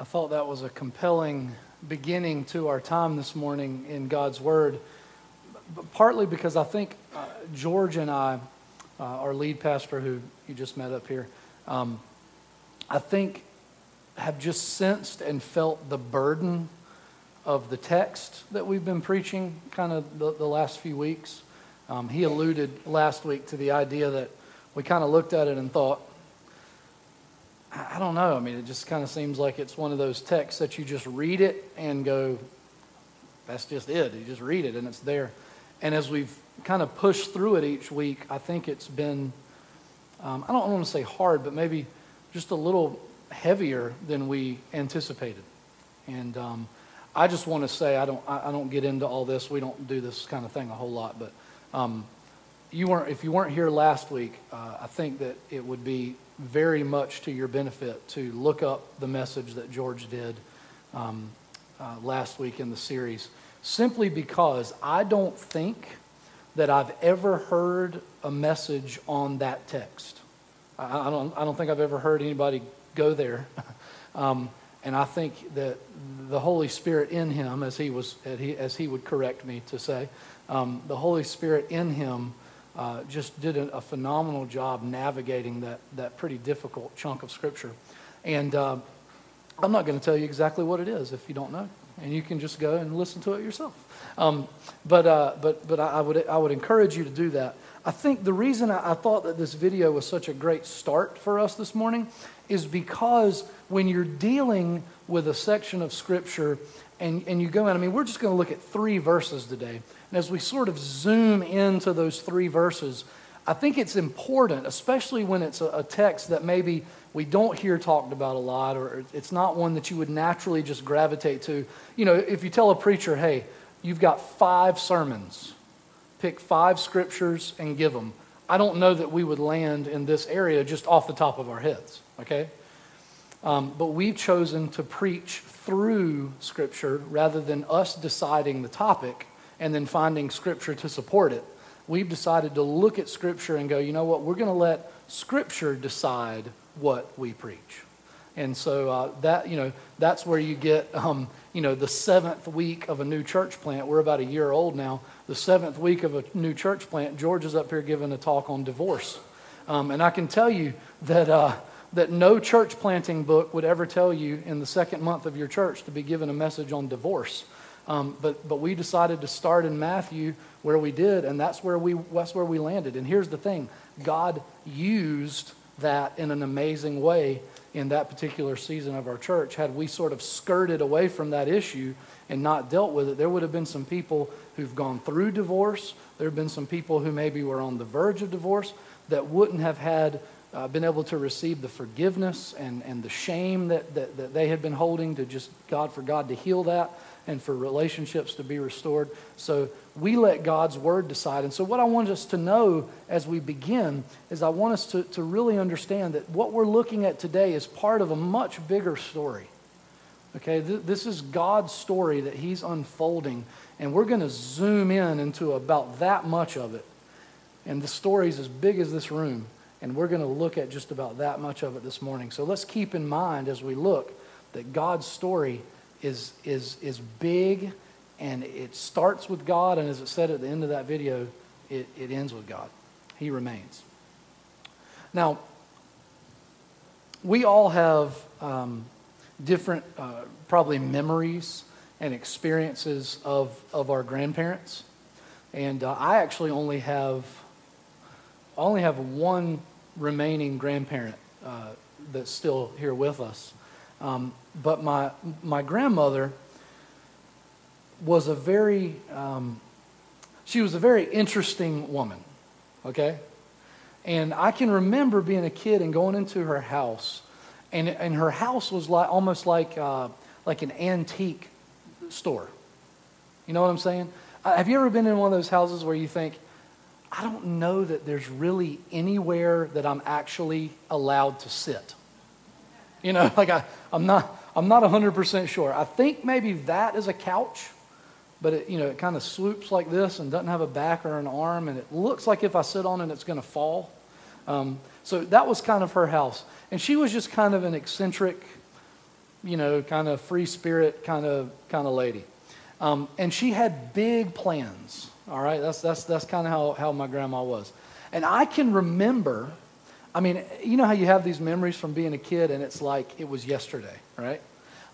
I thought that was a compelling beginning to our time this morning in God's Word, partly because I think uh, George and I, uh, our lead pastor who you just met up here, um, I think have just sensed and felt the burden of the text that we've been preaching kind of the, the last few weeks. Um, he alluded last week to the idea that we kind of looked at it and thought, I don't know. I mean, it just kind of seems like it's one of those texts that you just read it and go, that's just it. You just read it and it's there. And as we've kind of pushed through it each week, I think it's been, um, I don't want to say hard, but maybe just a little heavier than we anticipated. And um, I just want to say, I don't, I don't get into all this. We don't do this kind of thing a whole lot, but um, you weren't, if you weren't here last week, uh, I think that it would be very much to your benefit to look up the message that George did um, uh, last week in the series, simply because I don't think that I've ever heard a message on that text. I, I don't, I don't think I've ever heard anybody go there. um, and I think that the Holy Spirit in him, as he, was, as he, as he would correct me to say, um, the Holy Spirit in him uh, just did a, a, phenomenal job navigating that, that pretty difficult chunk of Scripture. And uh, I'm not going to tell you exactly what it is if you don't know. And you can just go and listen to it yourself. Um, but uh, but, but I, would, I would encourage you to do that. I think the reason I, I thought that this video was such a great start for us this morning is because when you're dealing with a section of Scripture and, and you go in, I mean, we're just going to look at three verses today. And as we sort of zoom into those three verses, I think it's important, especially when it's a, a, text that maybe we don't hear talked about a lot, or it's not one that you would naturally just gravitate to. You know, if you tell a preacher, hey, you've got five sermons, pick five scriptures and give them. I don't know that we would land in this area just off the top of our heads, okay? Um, but we've chosen to preach through Scripture rather than us deciding the topic and then finding Scripture to support it. We've decided to look at Scripture and go, you know what, we're going to let Scripture decide what we preach. And so uh, that, you know, that's where you get, um, you know, the seventh week of a new church plant. We're about a year old now. The seventh week of a new church plant, George is up here giving a talk on divorce. Um, and I can tell you that uh, that no church planting book would ever tell you in the second month of your church to be given a message on divorce. Um, but, but we decided to start in Matthew where we did, and that's where we, that's where we landed. And here's the thing God used that in an amazing way in that particular season of our church. Had we sort of skirted away from that issue and not dealt with it, there would have been some people who've gone through divorce. There have been some people who maybe were on the verge of divorce that wouldn't have had uh, been able to receive the forgiveness and, and the shame that, that, that they had been holding to just God, for God to heal that and for relationships to be restored. So we let God's word decide. And so, what I want us to know as we begin is I want us to, to really understand that what we're looking at today is part of a much bigger story. Okay, this is God's story that He's unfolding, and we're going to zoom in into about that much of it. And the story is as big as this room. And we're going to look at just about that much of it this morning. So let's keep in mind as we look that God's story is, is, is big and it starts with God. And as it said at the end of that video, it, it ends with God. He remains. Now, we all have um, different, uh, probably memories and experiences of, of our grandparents. And uh, I actually only have only have one remaining grandparent uh, that's still here with us. Um, but my, my grandmother was a very, um, she was a very interesting woman, okay? And I can remember being a kid and going into her house, and, and her house was like, almost like, uh, like an antique store. You know what I'm saying? Uh, have you ever been in one of those houses where you think, I don't know that there's really anywhere that I'm actually allowed to sit. You know, like I, I'm not, I'm not 100% sure. I think maybe that is a couch, but it, you know, it kind of swoops like this and doesn't have a back or an arm, and it looks like if I sit on it, it's going to fall. Um, so that was kind of her house. And she was just kind of an eccentric you know, kind of free spirit kind of kind of lady. Um, and she had big plans. All right, that's that's that's kind of how how my grandma was. And I can remember. I mean, you know how you have these memories from being a kid, and it's like it was yesterday, right?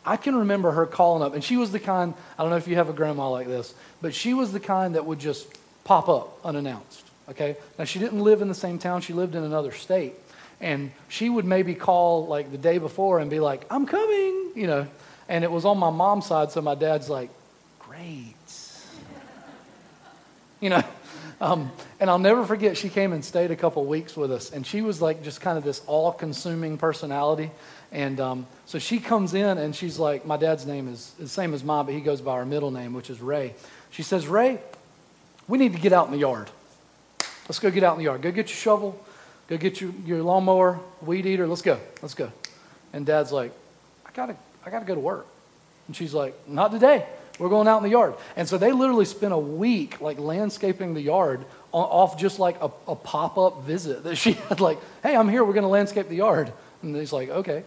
I can remember her calling up, and she was the kind. I don't know if you have a grandma like this, but she was the kind that would just pop up unannounced. Okay, now she didn't live in the same town; she lived in another state, and she would maybe call like the day before and be like, "I'm coming," you know. And it was on my mom's side, so my dad's like, "Great," you know. Um, and I'll never forget, she came and stayed a couple weeks with us, and she was like just kind of this all-consuming personality. And um, so she comes in, and she's like, my dad's name is the same as mine, but he goes by our middle name, which is Ray. She says, Ray, we need to get out in the yard. Let's go get out in the yard. Go get your shovel. Go get your, your lawnmower, weed eater. Let's go. Let's go. And dad's like, I gotta, I gotta go to work. And she's like, Not today. We're going out in the yard. And so they literally spent a week like landscaping the yard off just like a, a pop up visit that she had, like, hey, I'm here. We're going to landscape the yard. And he's like, okay.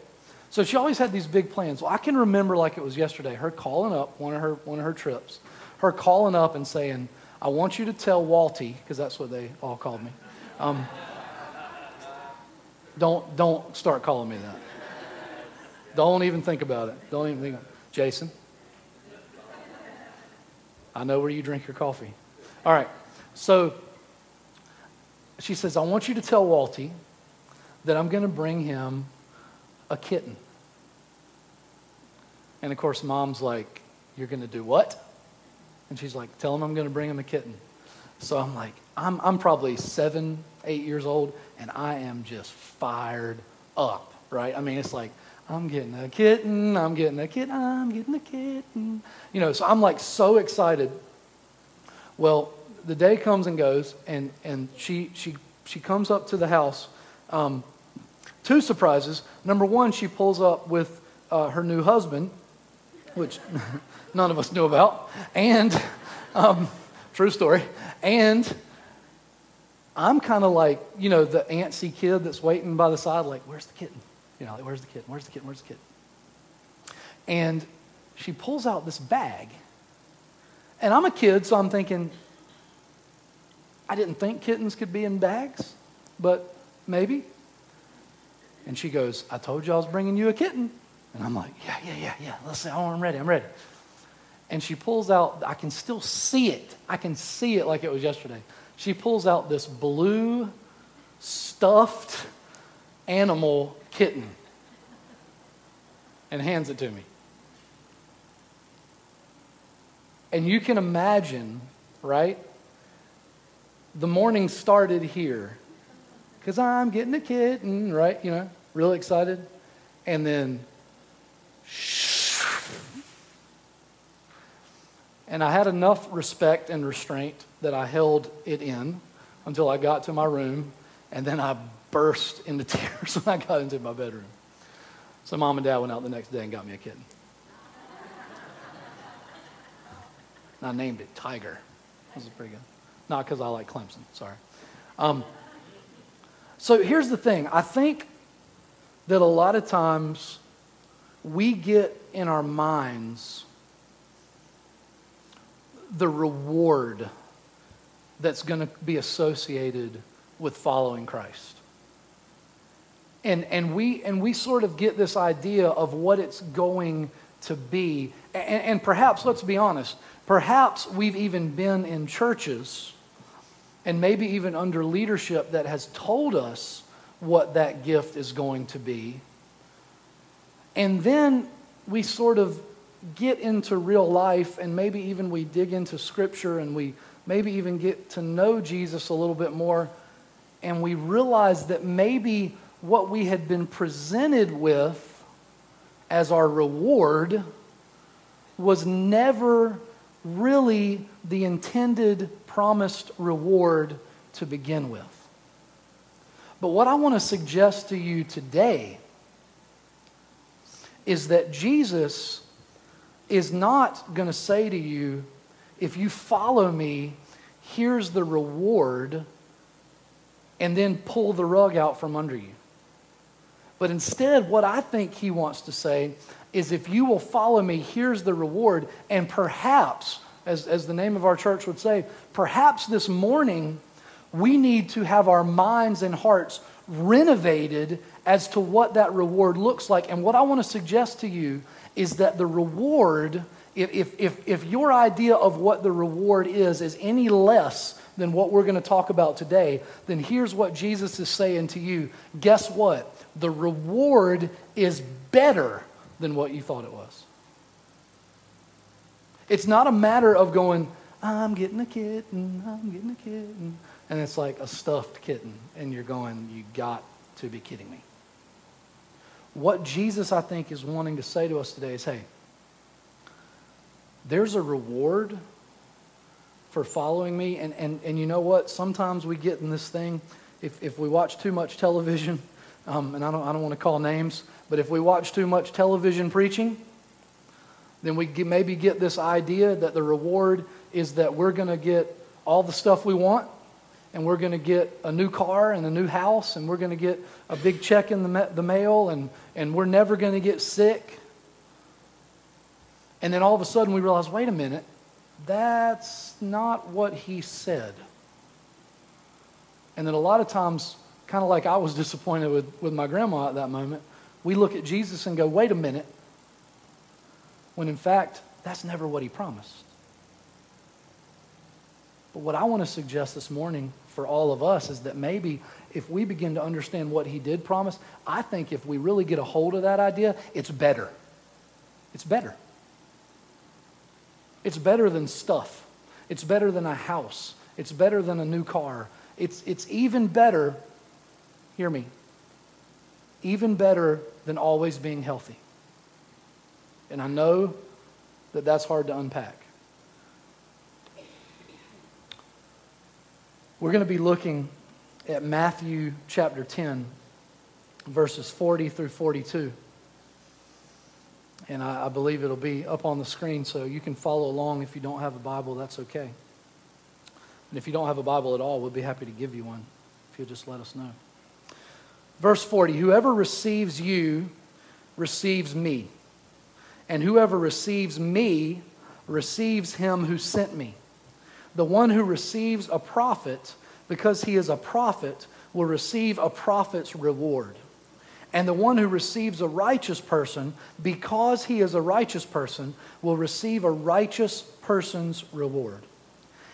So she always had these big plans. Well, I can remember like it was yesterday, her calling up one of her, one of her trips, her calling up and saying, I want you to tell Walty, because that's what they all called me. Um, don't, don't start calling me that. Don't even think about it. Don't even think. Jason, I know where you drink your coffee. All right. So she says, I want you to tell Walty that I'm going to bring him a kitten. And of course, mom's like, You're going to do what? And she's like, Tell him I'm going to bring him a kitten. So I'm like, I'm, I'm probably seven, eight years old, and I am just fired up, right? I mean, it's like, I'm getting a kitten, I'm getting a kitten, I'm getting a kitten. You know, so I'm like so excited. Well, the day comes and goes, and, and she, she, she comes up to the house. Um, two surprises. Number one, she pulls up with uh, her new husband, which none of us knew about, and um, true story. And I'm kind of like, you know, the antsy kid that's waiting by the side, like, where's the kitten? You know, like, where's the kitten? Where's the kitten? Where's the kitten? And she pulls out this bag. And I'm a kid, so I'm thinking, I didn't think kittens could be in bags, but maybe. And she goes, I told you I was bringing you a kitten. And I'm like, yeah, yeah, yeah, yeah. Let's see. Oh, I'm ready. I'm ready. And she pulls out, I can still see it. I can see it like it was yesterday. She pulls out this blue, stuffed animal kitten and hands it to me. And you can imagine, right? The morning started here because I'm getting a kitten, right? You know, really excited. And then, and I had enough respect and restraint that I held it in until I got to my room, and then I burst into tears when I got into my bedroom. So mom and dad went out the next day and got me a kitten. And I named it Tiger. This is pretty good. Not because I like Clemson, sorry. Um, so here's the thing I think that a lot of times we get in our minds the reward that's going to be associated with following Christ. And, and, we, and we sort of get this idea of what it's going to be. And, and perhaps, let's be honest, perhaps we've even been in churches and maybe even under leadership that has told us what that gift is going to be. And then we sort of get into real life and maybe even we dig into scripture and we maybe even get to know Jesus a little bit more and we realize that maybe what we had been presented with as our reward was never really the intended promised reward to begin with. But what I want to suggest to you today is that Jesus is not going to say to you, if you follow me, here's the reward, and then pull the rug out from under you. But instead, what I think he wants to say is if you will follow me, here's the reward. And perhaps, as, as the name of our church would say, perhaps this morning we need to have our minds and hearts renovated as to what that reward looks like. And what I want to suggest to you is that the reward, if, if, if, if your idea of what the reward is, is any less than what we're going to talk about today, then here's what Jesus is saying to you. Guess what? The reward is better than what you thought it was. It's not a matter of going, I'm getting a kitten, I'm getting a kitten. And it's like a stuffed kitten. And you're going, You got to be kidding me. What Jesus, I think, is wanting to say to us today is hey, there's a reward for following me. And, and, and you know what? Sometimes we get in this thing, if, if we watch too much television, um, and I don't, I don't want to call names, but if we watch too much television preaching, then we get, maybe get this idea that the reward is that we're going to get all the stuff we want and we're going to get a new car and a new house and we're going to get a big check in the, ma- the mail and, and we're never going to get sick. And then all of a sudden we realize wait a minute, that's not what he said. And then a lot of times, kind of like I was disappointed with, with my grandma at that moment, we look at Jesus and go, wait a minute, when in fact, that's never what he promised. But what I want to suggest this morning for all of us is that maybe if we begin to understand what he did promise, I think if we really get a hold of that idea, it's better. It's better. It's better than stuff. It's better than a house. It's better than a new car. It's, it's even better, hear me, even better than always being healthy. And I know that that's hard to unpack. We're going to be looking at Matthew chapter 10, verses 40 through 42. And I, I, believe it'll be up on the screen so you can follow along. If you don't have a Bible, that's okay. And if you don't have a Bible at all, we'll be happy to give you one if you'll just let us know. Verse 40 Whoever receives you receives me, and whoever receives me receives him who sent me. The one who receives a prophet, because he is a prophet, will receive a prophet's reward. And the one who receives a righteous person, because he is a righteous person, will receive a righteous person's reward.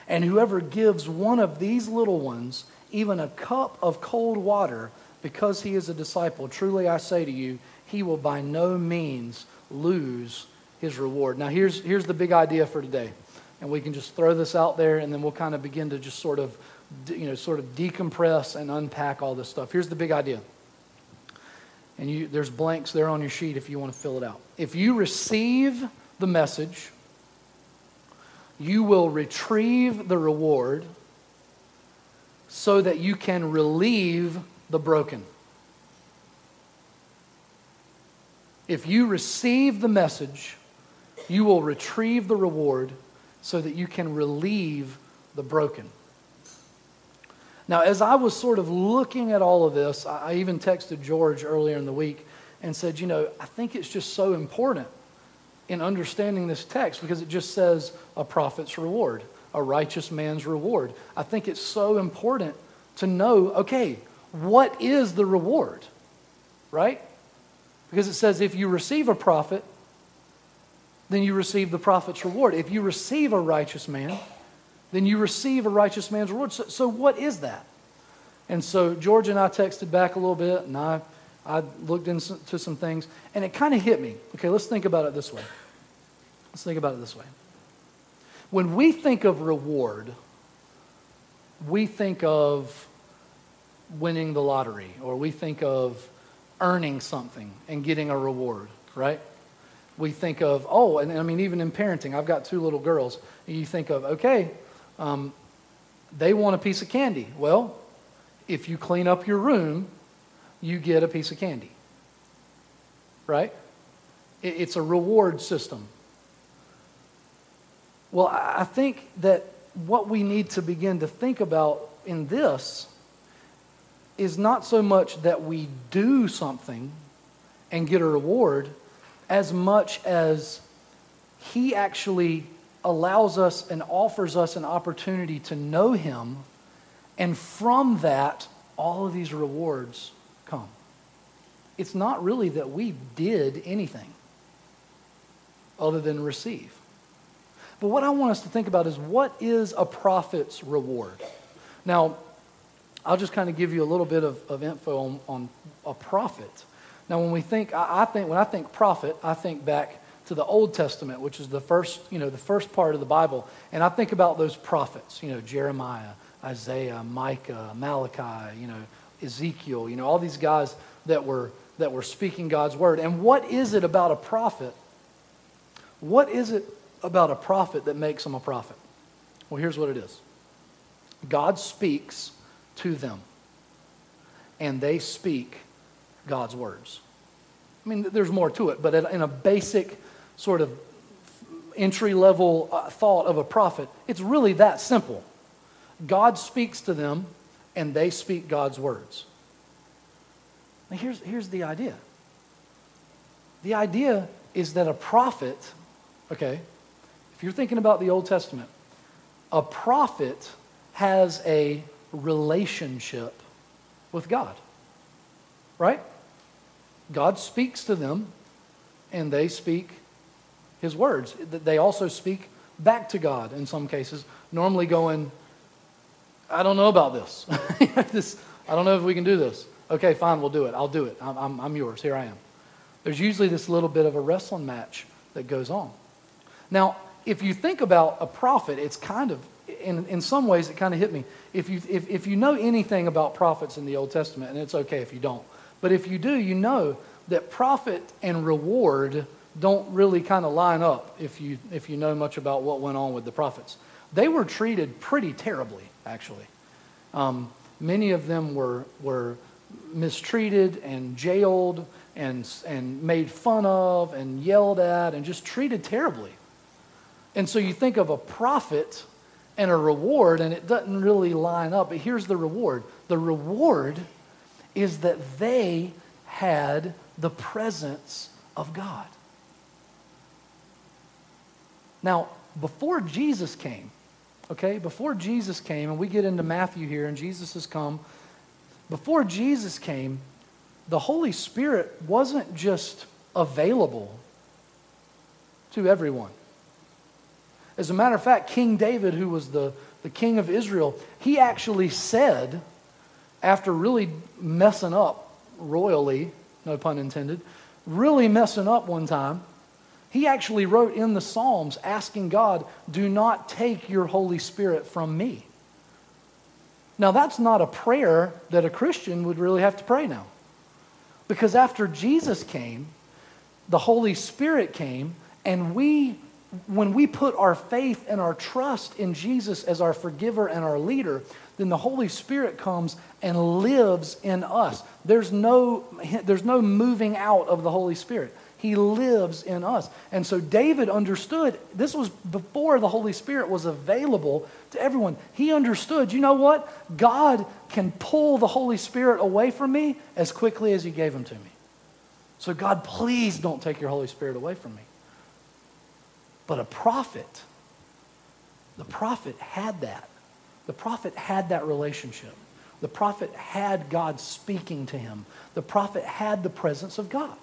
And whoever gives one of these little ones even a cup of cold water, because he is a disciple, truly I say to you, he will by no means lose his reward. Now, here's, here's the big idea for today. And we can just throw this out there and then we'll kind of begin to just sort of you know sort of decompress and unpack all this stuff. Here's the big idea. And you, there's blanks there on your sheet if you want to fill it out. If you receive the message you will retrieve the reward so that you can relieve the broken if you receive the message you will retrieve the reward so that you can relieve the broken. Now, as I was sort of looking at all of this, I even texted George earlier in the week and said, you know, I think it's just so important in understanding this text because it just says a prophet's reward, a righteous man's reward. I think it's so important to know, okay, what is the reward? Right? Because it says if you receive a prophet, then you receive the prophet's reward. If you receive a righteous man, then you receive a righteous man's reward. So, so what is that? And so George and I texted back a little bit, and I, I looked into some things, and it kind of hit me. Okay, let's think about it this way. Let's think about it this way. When we think of reward, we think of winning the lottery, or we think of earning something and getting a reward, right? we think of, oh, and I mean, even in parenting, I've got two little girls. You think of, okay, um, they want a piece of candy. Well, if you clean up your room, you get a piece of candy. Right? It's a reward system. Well, I think that what we need to begin to think about in this is not so much that we do something and get a reward as much as He actually allows us and offers us an opportunity to know Him. And from that, all of these rewards come. It's not really that we did anything other than receive. But what I want us to think about is what is a prophet's reward? Now, I'll just kind of give you a little bit of, of info on, on a prophet. Now, when we think, I, I think, when I think prophet, I think back to the Old Testament, which is the first, you know, the first part of the Bible, and I think about those prophets, you know, Jeremiah, Isaiah, Micah, Malachi, you know, Ezekiel, you know, all these guys that were that were speaking God's word. And what is it about a prophet? What is it about a prophet that makes him a prophet? Well, here's what it is. God speaks to them, and they speak God's words. I mean, there's more to it, but in a basic sort of entry level uh, thought of a prophet, it's really that simple. God speaks to them, and they speak God's words. Now, here's, here's the idea the idea is that a prophet, okay, if you're thinking about the Old Testament, a prophet has a relationship with God. Right? God speaks to them, and they speak his words. They also speak back to God in some cases, normally going, I don't know about this. this I don't know if we can do this. Okay, fine, we'll do it. I'll do it. I'm, I'm, I'm yours. Here I am. There's usually this little bit of a wrestling match that goes on. Now, if you think about a prophet, it's kind of, in, in some ways, it kind of hit me. If you, if, if you know anything about prophets in the Old Testament, and it's okay if you don't, but if you do, you know that prophet and reward don't really kind of line up if you, if you know much about what went on with the prophets. They were treated pretty terribly, actually. Um, many of them were, were mistreated and jailed and, and made fun of and yelled at and just treated terribly. And so you think of a prophet and a reward, and it doesn't really line up. But here's the reward the reward is that they had the presence of God. Now, before Jesus came, okay, before Jesus came, and we get into Matthew here, and Jesus has come, before Jesus came, the Holy Spirit wasn't just available to everyone. As a matter of fact, King David, who was the, the king of Israel, he actually said, after really messing up royally, no pun intended, really messing up one time, he actually wrote in the Psalms asking God, Do not take your Holy Spirit from me. Now, that's not a prayer that a Christian would really have to pray now. Because after Jesus came, the Holy Spirit came, and we when we put our faith and our trust in Jesus as our forgiver and our leader, then the Holy Spirit comes and lives in us. There's no, there's no moving out of the Holy Spirit. He lives in us. And so David understood this was before the Holy Spirit was available to everyone. He understood, you know what? God can pull the Holy Spirit away from me as quickly as He gave him to me. So, God, please don't take your Holy Spirit away from me. But a prophet, the prophet had that. The prophet had that relationship. The prophet had God speaking to him. The prophet had the presence of God.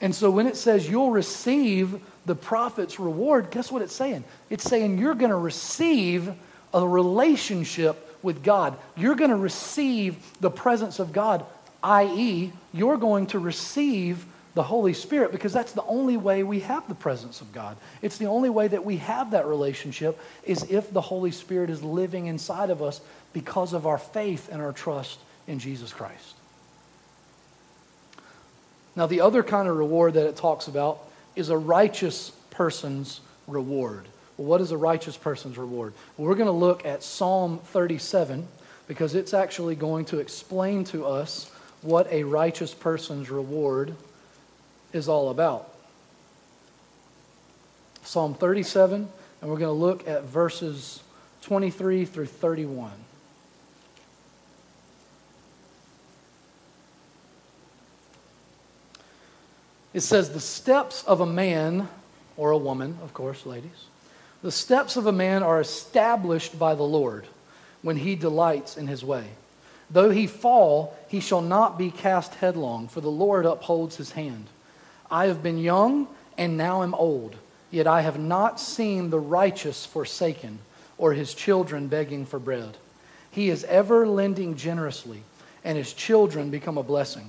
And so when it says you'll receive the prophet's reward, guess what it's saying? It's saying you're going to receive a relationship with God. You're going to receive the presence of God, i.e., you're going to receive the Holy Spirit because that's the only way we have the presence of God. It's the only way that we have that relationship is if the Holy Spirit is living inside of us because of our faith and our trust in Jesus Christ. Now, the other kind of reward that it talks about is a righteous person's reward. Well, what is a righteous person's reward? Well, we're going to look at Psalm 37 because it's actually going to explain to us what a righteous person's reward is all about. Psalm 37, and we're going to look at verses 23 through 31. It says, The steps of a man, or a woman, of course, ladies, the steps of a man are established by the Lord when he delights in his way. Though he fall, he shall not be cast headlong, for the Lord upholds his hand. I have been young and now am old, yet I have not seen the righteous forsaken or his children begging for bread. He is ever lending generously, and his children become a blessing.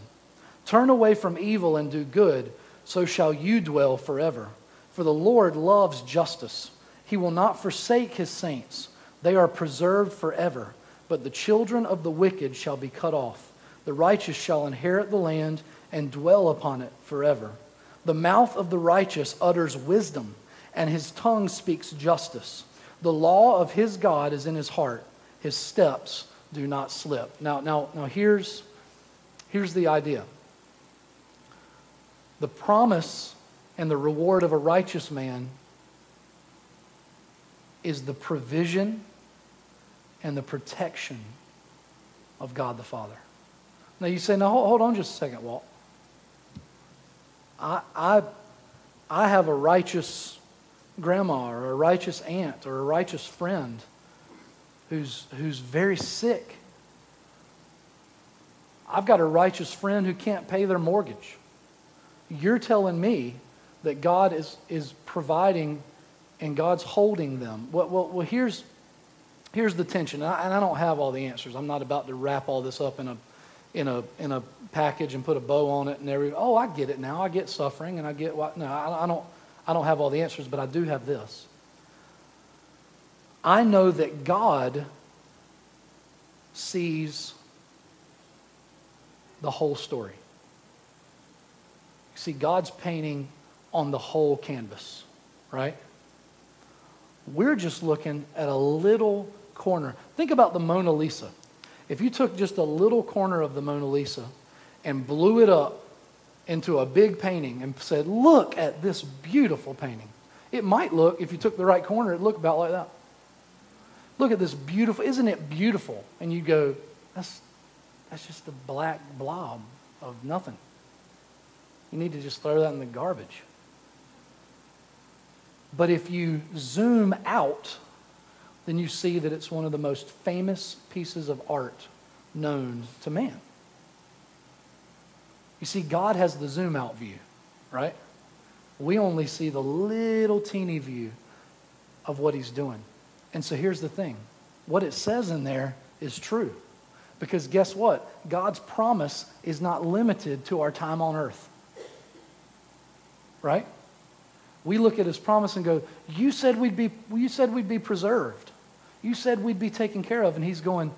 Turn away from evil and do good, so shall you dwell forever. For the Lord loves justice. He will not forsake his saints, they are preserved forever. But the children of the wicked shall be cut off. The righteous shall inherit the land and dwell upon it forever. The mouth of the righteous utters wisdom, and his tongue speaks justice. The law of his God is in his heart. His steps do not slip. Now, now, now here's, here's the idea. The promise and the reward of a righteous man is the provision and the protection of God the Father. Now you say, no, hold on just a second, Walt. I, I, I have a righteous grandma or a righteous aunt or a righteous friend who's, who's very sick. I've got a righteous friend who can't pay their mortgage. You're telling me that God is, is providing and God's holding them. Well, well, well here's, here's the tension, and I, and I don't have all the answers. I'm not about to wrap all this up in a, in a, in a package and put a bow on it and everything. Oh, I get it now. I get suffering and I get what. No, I, I, don't, I don't have all the answers, but I do have this. I know that God sees the whole story. See, God's painting on the whole canvas, right? We're just looking at a little corner. Think about the Mona Lisa. If you took just a little corner of the Mona Lisa and blew it up into a big painting and said, Look at this beautiful painting, it might look, if you took the right corner, it'd look about like that. Look at this beautiful, isn't it beautiful? And you go, That's, that's just a black blob of nothing. You need to just throw that in the garbage. But if you zoom out, then you see that it's one of the most famous pieces of art known to man. You see, God has the zoom out view, right? We only see the little teeny view of what he's doing. And so here's the thing what it says in there is true. Because guess what? God's promise is not limited to our time on earth. Right? We look at his promise and go, You said we'd be, you said we'd be preserved. You said we'd be taken care of. And he's going,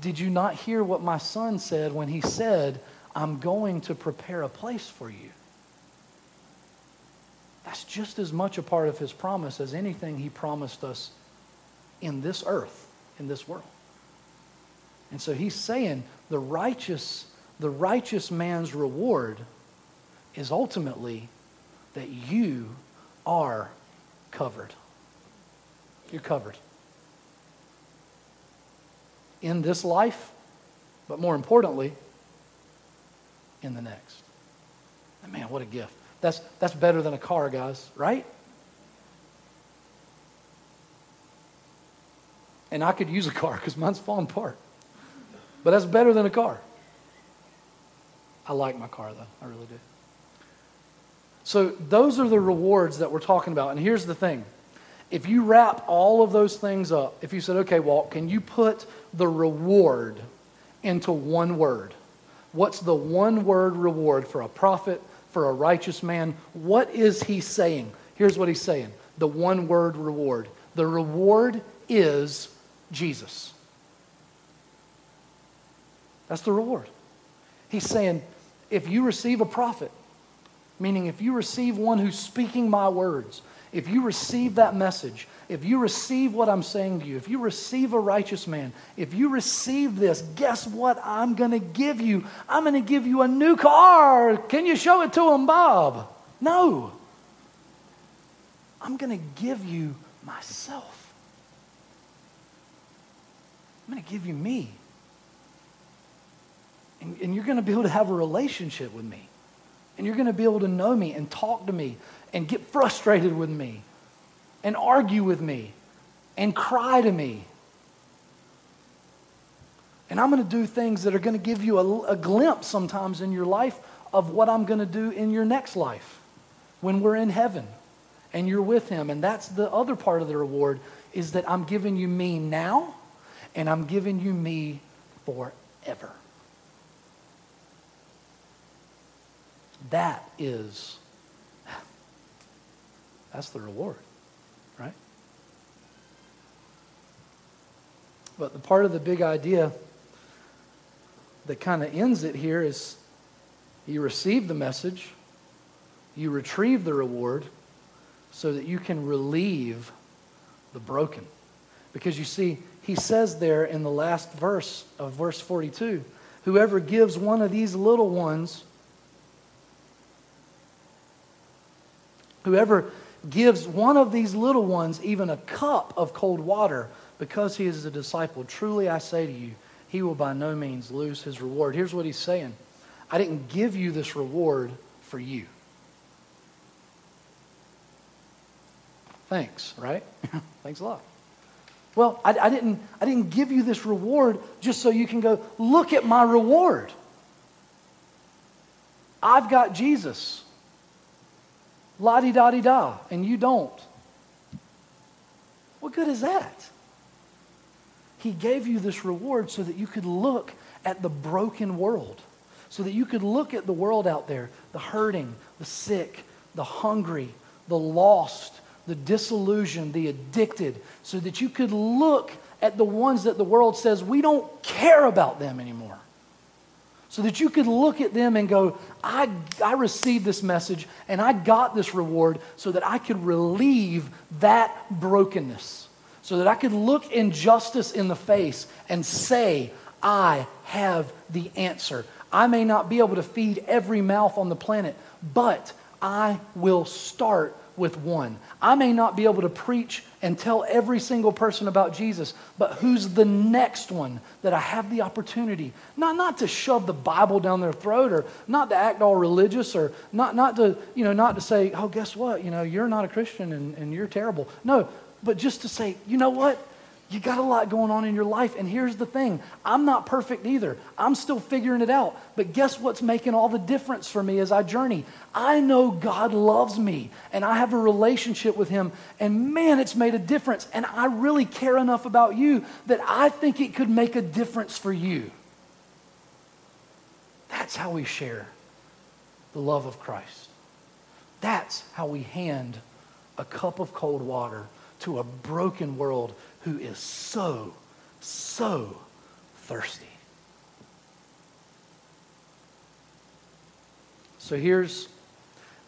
Did you not hear what my son said when he said, I'm going to prepare a place for you? That's just as much a part of his promise as anything he promised us in this earth, in this world. And so he's saying the righteous, the righteous man's reward is ultimately that you are covered. You're covered in this life, but more importantly, in the next. And man, what a gift. That's, that's better than a car, guys, right? And I could use a car because mine's falling apart. But that's better than a car. I like my car, though. I really do. So, those are the rewards that we're talking about. And here's the thing if you wrap all of those things up, if you said, okay, Walt, can you put the reward into one word? What's the one word reward for a prophet, for a righteous man? What is he saying? Here's what he's saying the one word reward. The reward is Jesus. That's the reward. He's saying, if you receive a prophet, meaning if you receive one who's speaking my words, if you receive that message, if you receive what I'm saying to you, if you receive a righteous man, if you receive this, guess what I'm going to give you? I'm going to give you a new car. Can you show it to him, Bob? No. I'm going to give you myself. I'm going to give you me. And, and you're going to be able to have a relationship with me. And you're going to be able to know me and talk to me and get frustrated with me and argue with me and cry to me. And I'm going to do things that are going to give you a, a glimpse sometimes in your life of what I'm going to do in your next life when we're in heaven and you're with him. And that's the other part of the reward is that I'm giving you me now and I'm giving you me forever. That is, that's the reward, right? But the part of the big idea that kind of ends it here is you receive the message, you retrieve the reward so that you can relieve the broken. Because you see, he says there in the last verse of verse 42 whoever gives one of these little ones, whoever gives one of these little ones even a cup of cold water because he is a disciple, truly I say to you, he will by no means lose his reward. Here's what he's saying I didn't give you this reward for you. Thanks, right? Thanks a lot. Well, I, I, didn't, I didn't give you this reward just so you can go, look at my reward. I've got Jesus. La di da di da, and you don't. What good is that? He gave you this reward so that you could look at the broken world, so that you could look at the world out there the hurting, the sick, the hungry, the lost, the disillusioned, the addicted, so that you could look at the ones that the world says we don't care about them anymore. So that you could look at them and go, I, I received this message and I got this reward so that I could relieve that brokenness. So that I could look injustice in the face and say, I have the answer. I may not be able to feed every mouth on the planet, but I will start with one. I may not be able to preach and tell every single person about Jesus, but who's the next one that I have the opportunity, not, not to shove the Bible down their throat or not to act all religious or not, not to, you know, not to say, oh, guess what, you know, you're not a Christian and, and you're terrible. No, but just to say, you know what? You got a lot going on in your life. And here's the thing I'm not perfect either. I'm still figuring it out. But guess what's making all the difference for me as I journey? I know God loves me and I have a relationship with Him. And man, it's made a difference. And I really care enough about you that I think it could make a difference for you. That's how we share the love of Christ. That's how we hand a cup of cold water to a broken world who is so, so thirsty. So here's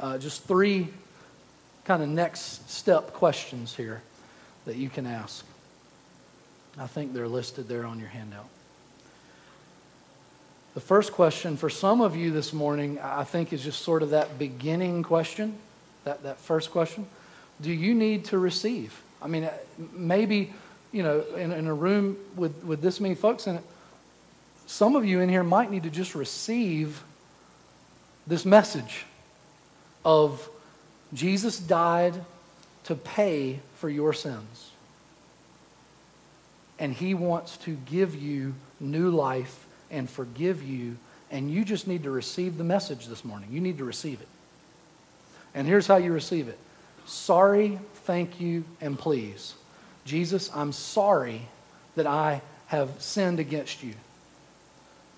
uh, just three kind of next step questions here that you can ask. I think they're listed there on your handout. The first question for some of you this morning, I think, is just sort of that beginning question, that, that first question. Do you need to receive? I mean, maybe you know, in, in a room with, with this many folks in it, some of you in here might need to just receive this message of Jesus died to pay for your sins. And he wants to give you new life and forgive you. And you just need to receive the message this morning. You need to receive it. And here's how you receive it sorry, thank you, and please. Jesus, I'm sorry that I have sinned against you.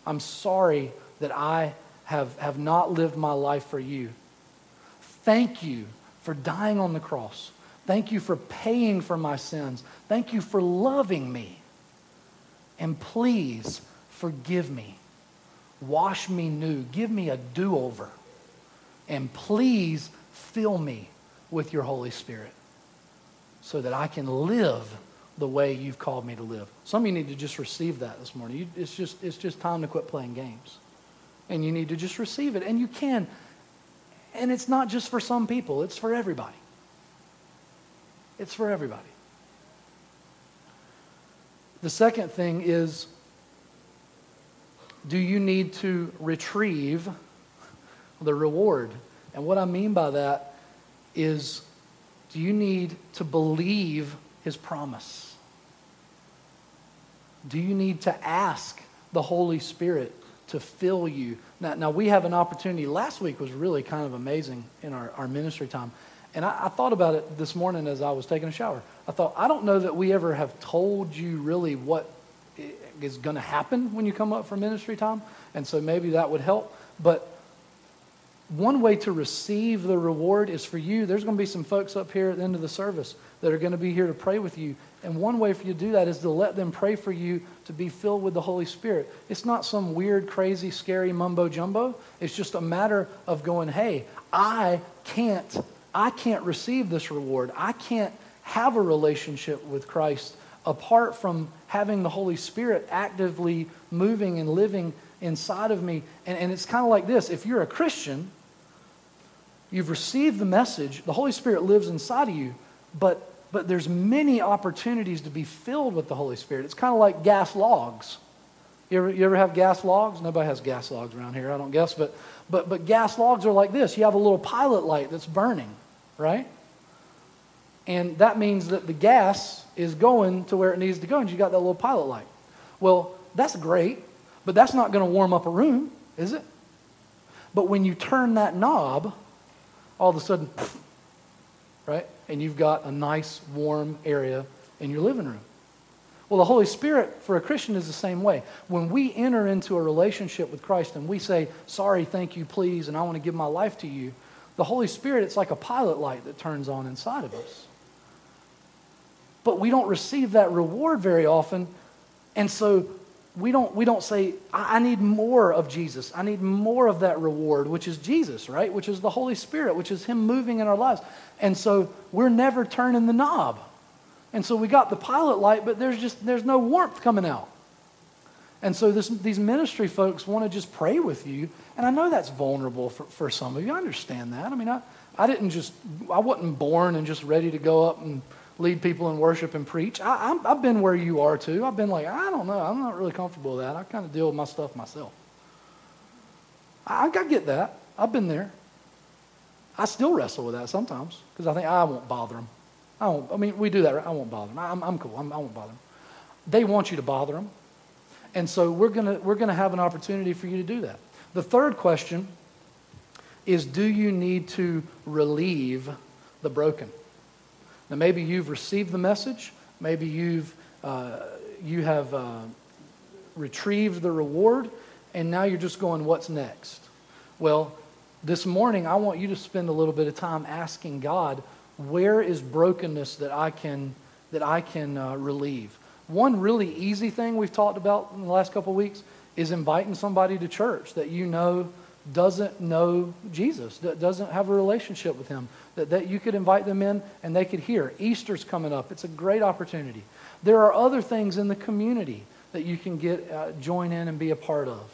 I'm sorry that I have, have not lived my life for you. Thank you for dying on the cross. Thank you for paying for my sins. Thank you for loving me. And please forgive me. Wash me new. Give me a do over. And please fill me with your Holy Spirit so that I can live the way you've called me to live. Some of you need to just receive that this morning. You, it's, just, it's just time to quit playing games. And you need to just receive it. And you can. And it's not just for some people, it's for everybody. It's for everybody. The second thing is do you need to retrieve the reward. And what I mean by that is you need to believe his promise? Do you need to ask the Holy Spirit to fill you? Now, now we have an opportunity. Last week was really kind of amazing in our, our ministry time. And I, I thought about it this morning as I was taking a shower. I thought, I don't know that we ever have told you really what is going to happen when you come up for ministry time. And so maybe that would help. But one way to receive the reward is for you. There's going to be some folks up here at the end of the service that are going to be here to pray with you. And one way for you to do that is to let them pray for you to be filled with the Holy Spirit. It's not some weird, crazy, scary mumbo jumbo. It's just a matter of going, hey, I can't, I can't receive this reward. I can't have a relationship with Christ apart from having the Holy Spirit actively moving and living inside of me. And, and it's kind of like this if you're a Christian, you've received the message, the Holy Spirit lives inside of you, but, but there's many opportunities to be filled with the Holy Spirit. It's kind of like gas logs. You ever, you ever have gas logs? Nobody has gas logs around here, I don't guess, but, but, but gas logs are like this. You have a little pilot light that's burning, right? And that means that the gas is going to where it needs to go, and you got that little pilot light. Well, that's great, but that's not going to warm up a room, is it? But when you turn that knob, all of a sudden, right? And you've got a nice, warm area in your living room. Well, the Holy Spirit for a Christian is the same way. When we enter into a relationship with Christ and we say, sorry, thank you, please, and I want to give my life to you, the Holy Spirit, it's like a pilot light that turns on inside of us but we don't receive that reward very often. And so we don't, we don't say, I, I need more of Jesus. I need more of that reward, which is Jesus, right? Which is the Holy Spirit, which is Him moving in our lives. And so we're never turning the knob. And so we got the pilot light, but there's just there's no warmth coming out. And so this, these ministry folks want to just pray with you. And I know that's vulnerable for, for some of you. I understand that. I mean, I, I didn't just, I wasn't born and just ready to go up and lead people in worship and preach. I, have been where you are too. I've been like, I don't know. I'm not really comfortable with that. I kind of deal with my stuff myself. I, I get that. I've been there. I still wrestle with that sometimes because I think I won't bother them. I won't. I mean, we do that. Right? I won't bother them. I'm, I'm cool. I'm, I not bother them. They want you to bother them, and so we're gonna we're gonna have an opportunity for you to do that. The third question is: Do you need to relieve the broken? Now, maybe you've received the message. Maybe you've, uh, you have uh, retrieved the reward, and now you're just going, what's next? Well, this morning, I want you to spend a little bit of time asking God, where is brokenness that I can, that I can uh, relieve? One really easy thing we've talked about in the last couple of weeks is inviting somebody to church that you know doesn't know Jesus, doesn't have a relationship with him, that, that you could invite them in and they could hear. Easter's coming up. It's a great opportunity. There are other things in the community that you can get uh, join in and be a part of.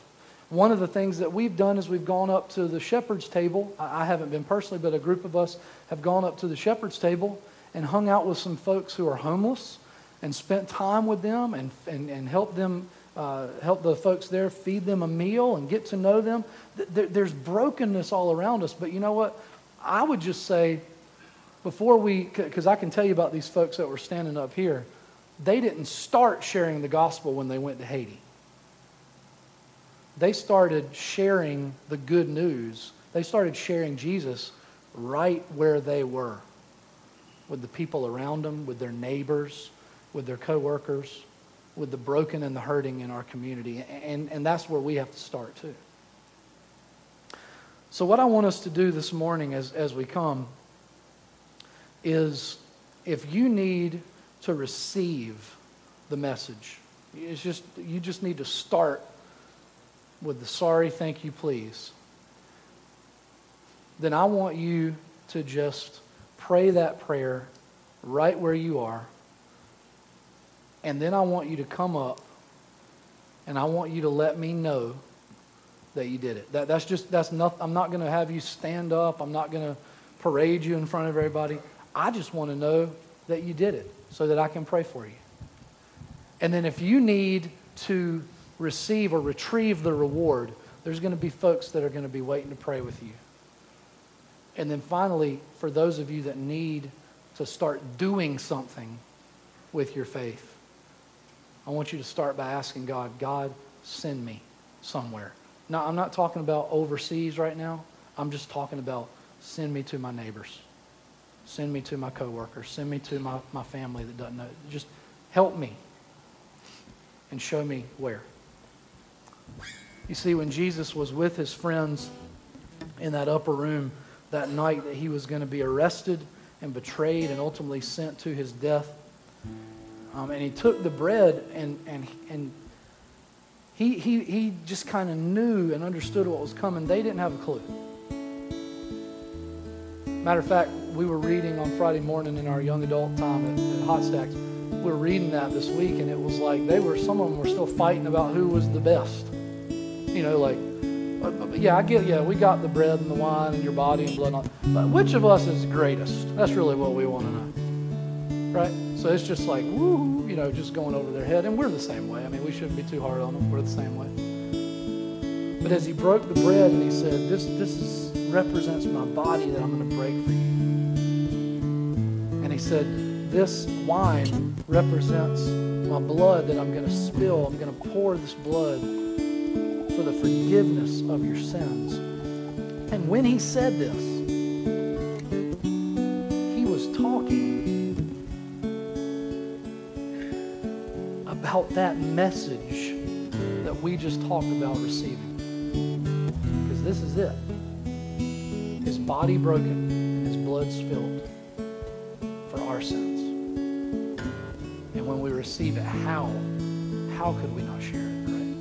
One of the things that we've done is we've gone up to the shepherd's table. I, I haven't been personally, but a group of us have gone up to the shepherd's table and hung out with some folks who are homeless and spent time with them and, and, and helped them uh, help the folks there feed them a meal and get to know them. There's brokenness all around us, but you know what? I would just say, before we, because I can tell you about these folks that were standing up here, they didn't start sharing the gospel when they went to Haiti. They started sharing the good news. They started sharing Jesus right where they were with the people around them, with their neighbors, with their coworkers with the broken and the hurting in our community. And, and that's where we have to start too. So, what I want us to do this morning as, as we come is if you need to receive the message, it's just, you just need to start with the sorry, thank you, please. Then I want you to just pray that prayer right where you are and then I want you to come up and I want you to let me know that you did it. That, that's just, that's nothing. I'm not going to have you stand up. I'm not going to parade you in front of everybody. I just want to know that you did it so that I can pray for you. And then if you need to receive or retrieve the reward, there's going to be folks that are going to be waiting to pray with you. And then finally, for those of you that need to start doing something with your faith, I want you to start by asking God, God, send me somewhere. Now, I'm not talking about overseas right now. I'm just talking about send me to my neighbors. Send me to my coworkers. Send me to my, my family that doesn't know. Just help me and show me where. You see, when Jesus was with his friends in that upper room that night that he was going to be arrested and betrayed and ultimately sent to his death, um, and he took the bread and, and, and he, he, he just kind of knew and understood what was coming. They didn't have a clue. Matter of fact, we were reading on Friday morning in our young adult time at, at Hot Stacks. We were reading that this week, and it was like they were. Some of them were still fighting about who was the best. You know, like, yeah, I get, yeah, we got the bread and the wine and your body and blood. And all, but which of us is greatest? That's really what we want to know, right? So it's just like, woo, you know, just going over their head. And we're the same way. I mean, we shouldn't be too hard on them. We're the same way. But as he broke the bread and he said, this, this is, represents my body that I'm going to break for you. And he said, this wine represents my blood that I'm going to spill. I'm going to pour this blood for the forgiveness of your sins. And when he said this, about that message that we just talked about receiving. Because this is it His body broken, His blood spilled for our sins. And when we receive it, how? How could we not share it, right?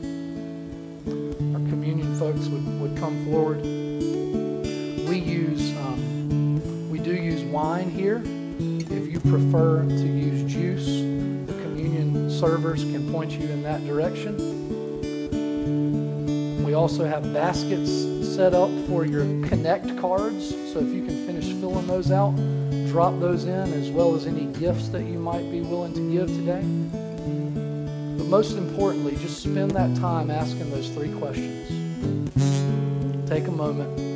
Our communion folks would, would come forward. We use, um, we do use wine here. If you prefer to servers can point you in that direction. We also have baskets set up for your Connect cards. So if you can finish filling those out, drop those in as well as any gifts that you might be willing to give today. But most importantly, just spend that time asking those three questions. Take a moment